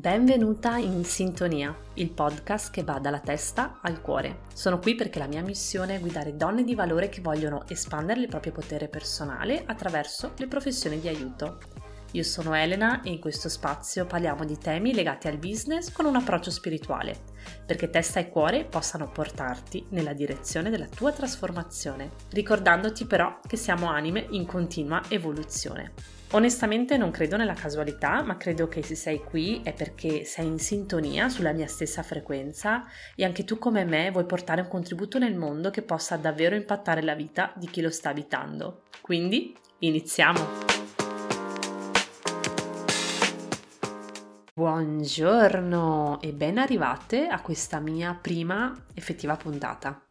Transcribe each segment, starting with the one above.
Benvenuta in Sintonia, il podcast che va dalla testa al cuore. Sono qui perché la mia missione è guidare donne di valore che vogliono espandere il proprio potere personale attraverso le professioni di aiuto. Io sono Elena e in questo spazio parliamo di temi legati al business con un approccio spirituale, perché testa e cuore possano portarti nella direzione della tua trasformazione, ricordandoti però che siamo anime in continua evoluzione. Onestamente non credo nella casualità, ma credo che se sei qui è perché sei in sintonia sulla mia stessa frequenza e anche tu come me vuoi portare un contributo nel mondo che possa davvero impattare la vita di chi lo sta abitando. Quindi, iniziamo! Buongiorno e ben arrivate a questa mia prima effettiva puntata.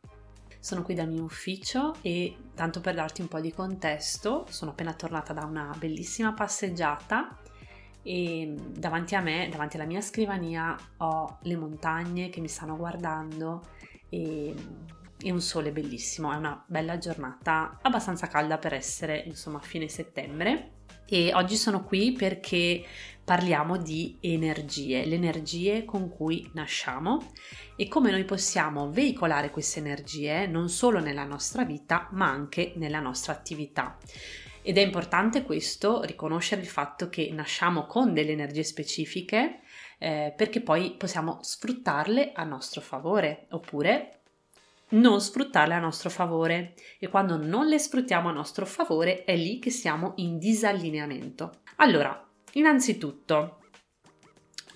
Sono qui dal mio ufficio e tanto per darti un po' di contesto, sono appena tornata da una bellissima passeggiata e davanti a me, davanti alla mia scrivania, ho le montagne che mi stanno guardando e, e un sole bellissimo. È una bella giornata abbastanza calda per essere, insomma, fine settembre. E oggi sono qui perché parliamo di energie, le energie con cui nasciamo e come noi possiamo veicolare queste energie non solo nella nostra vita ma anche nella nostra attività. Ed è importante questo, riconoscere il fatto che nasciamo con delle energie specifiche eh, perché poi possiamo sfruttarle a nostro favore oppure non sfruttarle a nostro favore e quando non le sfruttiamo a nostro favore è lì che siamo in disallineamento. Allora, Innanzitutto,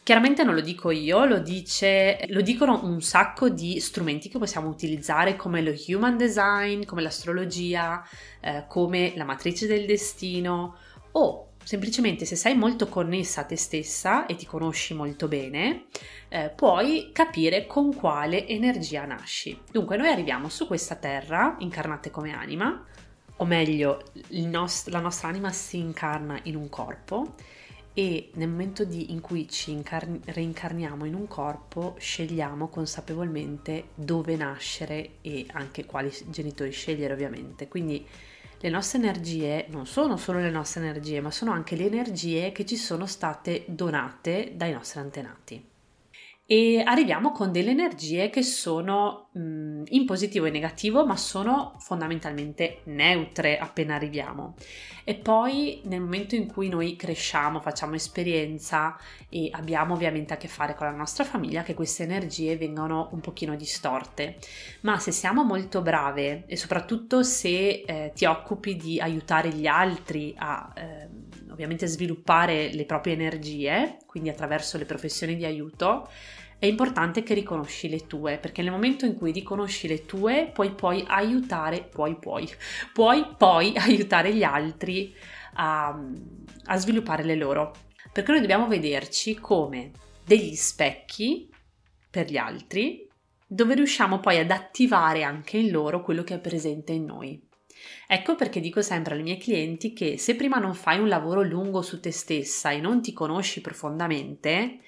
chiaramente non lo dico io, lo, dice, lo dicono un sacco di strumenti che possiamo utilizzare come lo human design, come l'astrologia, eh, come la matrice del destino o semplicemente se sei molto connessa a te stessa e ti conosci molto bene, eh, puoi capire con quale energia nasci. Dunque, noi arriviamo su questa terra, incarnate come anima, o meglio, nost- la nostra anima si incarna in un corpo e nel momento di, in cui ci incarni, reincarniamo in un corpo scegliamo consapevolmente dove nascere e anche quali genitori scegliere ovviamente. Quindi le nostre energie non sono solo le nostre energie, ma sono anche le energie che ci sono state donate dai nostri antenati e arriviamo con delle energie che sono mh, in positivo e negativo, ma sono fondamentalmente neutre appena arriviamo. E poi nel momento in cui noi cresciamo, facciamo esperienza e abbiamo ovviamente a che fare con la nostra famiglia, che queste energie vengono un pochino distorte. Ma se siamo molto brave e soprattutto se eh, ti occupi di aiutare gli altri a eh, ovviamente sviluppare le proprie energie, quindi attraverso le professioni di aiuto, è importante che riconosci le tue, perché nel momento in cui riconosci le tue, puoi poi aiutare, puoi poi, puoi poi aiutare gli altri a, a sviluppare le loro. Perché noi dobbiamo vederci come degli specchi per gli altri, dove riusciamo poi ad attivare anche in loro quello che è presente in noi. Ecco perché dico sempre alle mie clienti che se prima non fai un lavoro lungo su te stessa e non ti conosci profondamente,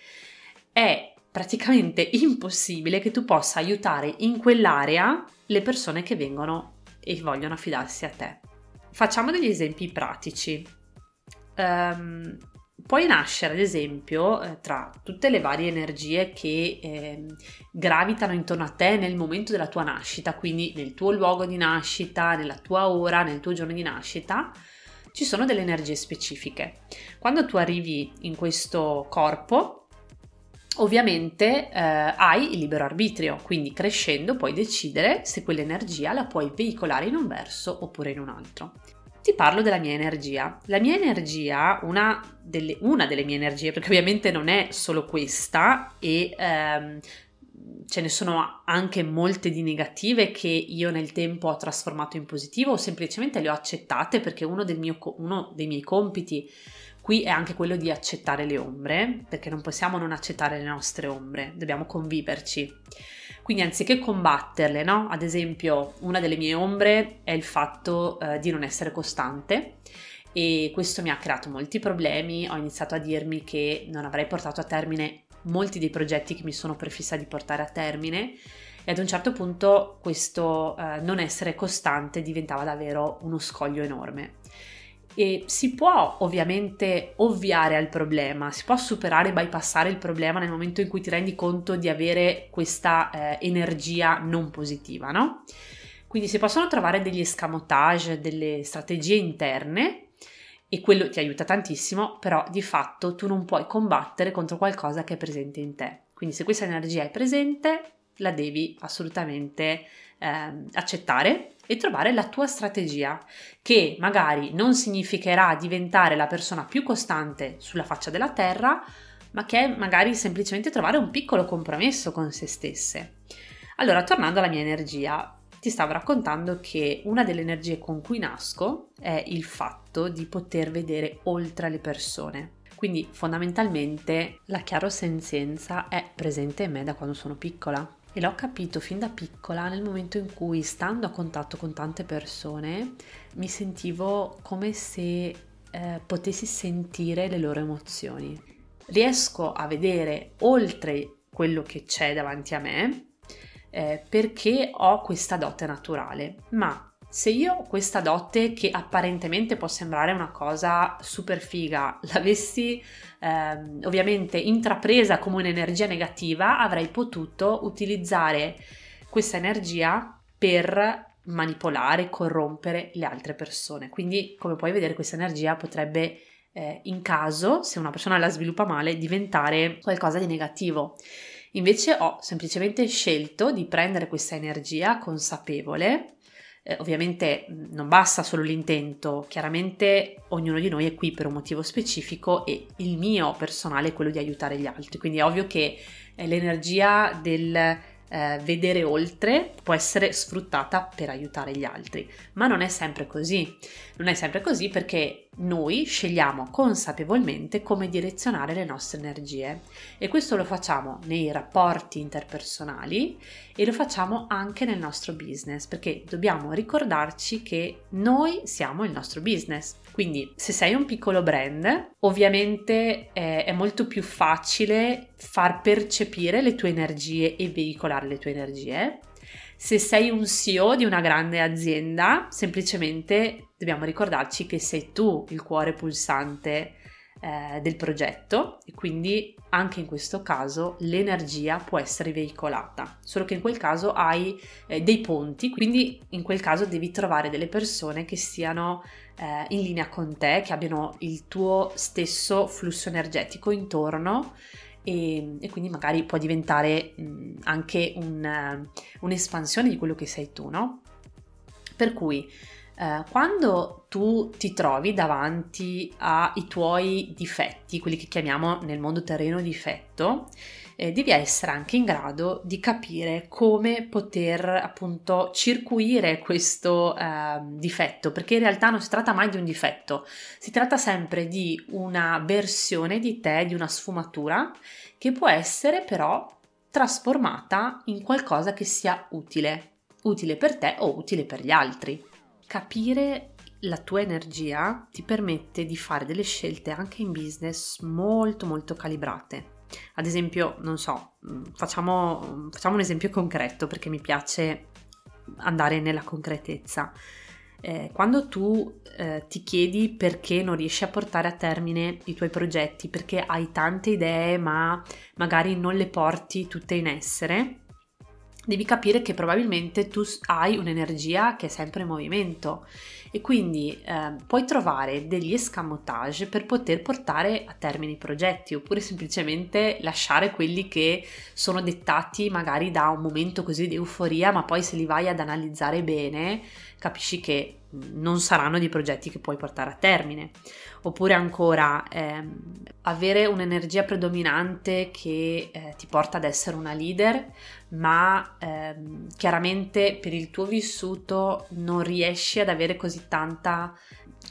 è praticamente impossibile che tu possa aiutare in quell'area le persone che vengono e vogliono affidarsi a te. Facciamo degli esempi pratici. Um, puoi nascere, ad esempio, eh, tra tutte le varie energie che eh, gravitano intorno a te nel momento della tua nascita, quindi nel tuo luogo di nascita, nella tua ora, nel tuo giorno di nascita, ci sono delle energie specifiche. Quando tu arrivi in questo corpo, Ovviamente eh, hai il libero arbitrio, quindi crescendo puoi decidere se quell'energia la puoi veicolare in un verso oppure in un altro. Ti parlo della mia energia. La mia energia, una delle, una delle mie energie, perché ovviamente non è solo questa e ehm, ce ne sono anche molte di negative che io nel tempo ho trasformato in positivo o semplicemente le ho accettate perché uno, mio, uno dei miei compiti Qui è anche quello di accettare le ombre, perché non possiamo non accettare le nostre ombre, dobbiamo conviverci. Quindi anziché combatterle, no? Ad esempio, una delle mie ombre è il fatto eh, di non essere costante e questo mi ha creato molti problemi, ho iniziato a dirmi che non avrei portato a termine molti dei progetti che mi sono prefissa di portare a termine e ad un certo punto questo eh, non essere costante diventava davvero uno scoglio enorme. E si può ovviamente ovviare al problema, si può superare bypassare il problema nel momento in cui ti rendi conto di avere questa eh, energia non positiva, no? Quindi si possono trovare degli escamotage, delle strategie interne e quello ti aiuta tantissimo, però di fatto tu non puoi combattere contro qualcosa che è presente in te. Quindi se questa energia è presente, la devi assolutamente eh, accettare e trovare la tua strategia, che magari non significherà diventare la persona più costante sulla faccia della terra, ma che è magari semplicemente trovare un piccolo compromesso con se stesse. Allora, tornando alla mia energia, ti stavo raccontando che una delle energie con cui nasco è il fatto di poter vedere oltre le persone. Quindi fondamentalmente la chiarosenzienza è presente in me da quando sono piccola e l'ho capito fin da piccola nel momento in cui, stando a contatto con tante persone, mi sentivo come se eh, potessi sentire le loro emozioni. Riesco a vedere oltre quello che c'è davanti a me eh, perché ho questa dote naturale, ma se io questa dote, che apparentemente può sembrare una cosa super figa, l'avessi ehm, ovviamente intrapresa come un'energia negativa, avrei potuto utilizzare questa energia per manipolare, corrompere le altre persone. Quindi, come puoi vedere, questa energia potrebbe, eh, in caso, se una persona la sviluppa male, diventare qualcosa di negativo. Invece ho semplicemente scelto di prendere questa energia consapevole eh, ovviamente non basta solo l'intento, chiaramente ognuno di noi è qui per un motivo specifico e il mio personale è quello di aiutare gli altri, quindi è ovvio che eh, l'energia del eh, vedere oltre può essere sfruttata per aiutare gli altri, ma non è sempre così. Non è sempre così perché noi scegliamo consapevolmente come direzionare le nostre energie e questo lo facciamo nei rapporti interpersonali e lo facciamo anche nel nostro business perché dobbiamo ricordarci che noi siamo il nostro business. Quindi se sei un piccolo brand, ovviamente è, è molto più facile far percepire le tue energie e veicolare le tue energie. Se sei un CEO di una grande azienda, semplicemente dobbiamo ricordarci che sei tu il cuore pulsante eh, del progetto e quindi anche in questo caso l'energia può essere veicolata, solo che in quel caso hai eh, dei ponti, quindi in quel caso devi trovare delle persone che siano eh, in linea con te, che abbiano il tuo stesso flusso energetico intorno e, e quindi magari può diventare mh, anche un, un'espansione di quello che sei tu, no? Per cui eh, quando tu ti trovi davanti ai tuoi difetti, quelli che chiamiamo nel mondo terreno difetto, eh, devi essere anche in grado di capire come poter appunto circuire questo eh, difetto, perché in realtà non si tratta mai di un difetto, si tratta sempre di una versione di te, di una sfumatura che può essere però trasformata in qualcosa che sia utile, utile per te o utile per gli altri capire la tua energia ti permette di fare delle scelte anche in business molto molto calibrate. Ad esempio, non so, mm, facciamo, facciamo un esempio concreto perché mi piace andare nella concretezza. Eh, quando tu eh, ti chiedi perché non riesci a portare a termine i tuoi progetti, perché hai tante idee ma magari non le porti tutte in essere, devi capire che probabilmente tu hai un'energia che è sempre in movimento. E quindi eh, puoi trovare degli escamotage per poter portare a termine i progetti oppure semplicemente lasciare quelli che sono dettati magari da un momento così di euforia ma poi se li vai ad analizzare bene capisci che non saranno dei progetti che puoi portare a termine. Oppure ancora ehm, avere un'energia predominante che eh, ti porta ad essere una leader, ma ehm, chiaramente per il tuo vissuto non riesci ad avere così tanta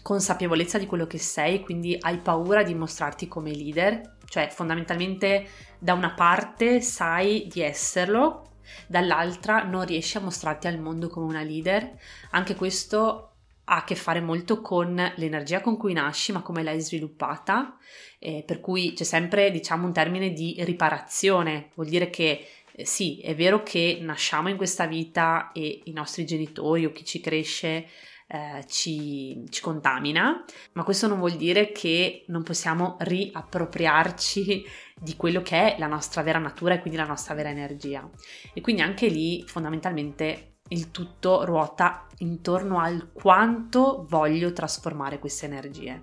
consapevolezza di quello che sei, quindi hai paura di mostrarti come leader, cioè fondamentalmente da una parte sai di esserlo, dall'altra non riesci a mostrarti al mondo come una leader. Anche questo ha a che fare molto con l'energia con cui nasci, ma come l'hai sviluppata, eh, per cui c'è sempre, diciamo, un termine di riparazione, vuol dire che eh, sì, è vero che nasciamo in questa vita e i nostri genitori o chi ci cresce eh, ci, ci, contamina, ma questo non vuol dire che non possiamo riappropriarci di quello che è la nostra vera natura e quindi la nostra vera energia. E quindi anche lì fondamentalmente il tutto ruota intorno al quanto voglio trasformare queste energie.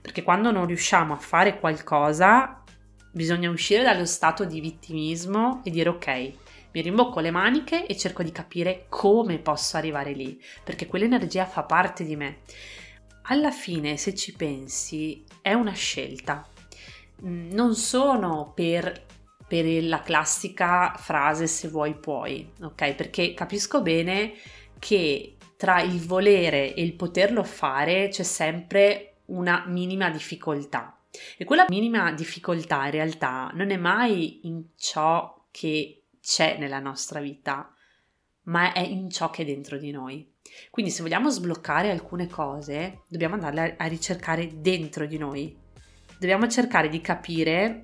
Perché quando non riusciamo a fare qualcosa, bisogna uscire dallo stato di vittimismo e dire ok, mi rimbocco le maniche e cerco di capire come posso arrivare lì, perché quell'energia fa parte di me. Alla fine, se ci pensi, è una scelta. Mm, non sono per, per la classica frase se vuoi puoi, ok? Perché capisco bene che tra il volere e il poterlo fare c'è sempre una minima difficoltà. E quella minima difficoltà in realtà non è mai in ciò che c'è nella nostra vita, ma è in ciò che è dentro di noi. Quindi se vogliamo sbloccare alcune cose, dobbiamo andarle a ricercare dentro di noi. Dobbiamo cercare di capire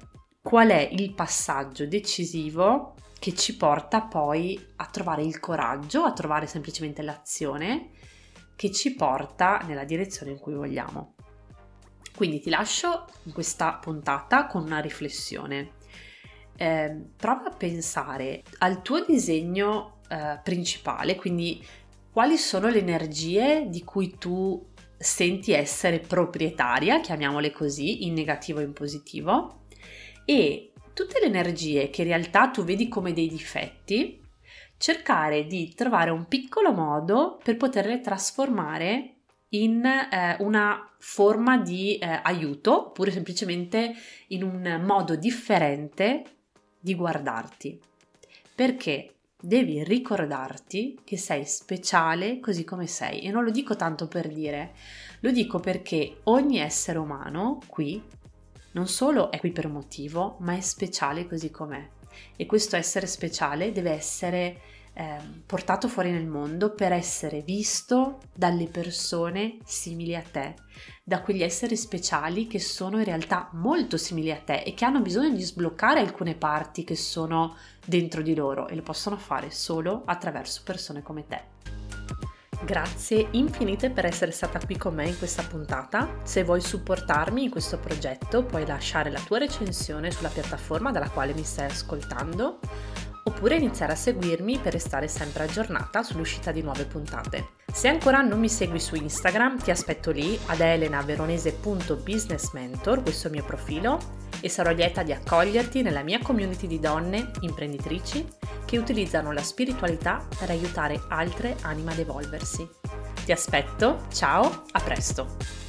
qual è il passaggio decisivo che ci porta poi a trovare il coraggio, a trovare semplicemente l'azione che ci porta nella direzione in cui vogliamo. Quindi ti lascio in questa puntata con una riflessione eh, prova a pensare al tuo disegno eh, principale, quindi quali sono le energie di cui tu senti essere proprietaria, chiamiamole così, in negativo e in positivo, e tutte le energie che in realtà tu vedi come dei difetti, cercare di trovare un piccolo modo per poterle trasformare in eh, una forma di eh, aiuto oppure semplicemente in un modo differente di guardarti, perché devi ricordarti che sei speciale così come sei. E non lo dico tanto per dire, lo dico perché ogni essere umano qui non solo è qui per un motivo, ma è speciale così com'è e questo essere speciale deve essere eh, portato fuori nel mondo per essere visto dalle persone simili a te, da quegli esseri speciali che sono in realtà molto simili a te e che hanno bisogno di sbloccare alcune parti che sono dentro di loro e lo possono fare solo attraverso persone come te. Grazie infinite per essere stata qui con me in questa puntata. Se vuoi supportarmi in questo progetto puoi lasciare la tua recensione sulla piattaforma dalla quale mi stai ascoltando oppure iniziare a seguirmi per restare sempre aggiornata sull'uscita di nuove puntate. Se ancora non mi segui su Instagram, ti aspetto lì ad elenaveronese.businessmentor, questo è il mio profilo, e sarò lieta di accoglierti nella mia community di donne imprenditrici che utilizzano la spiritualità per aiutare altre anime ad evolversi. Ti aspetto, ciao, a presto!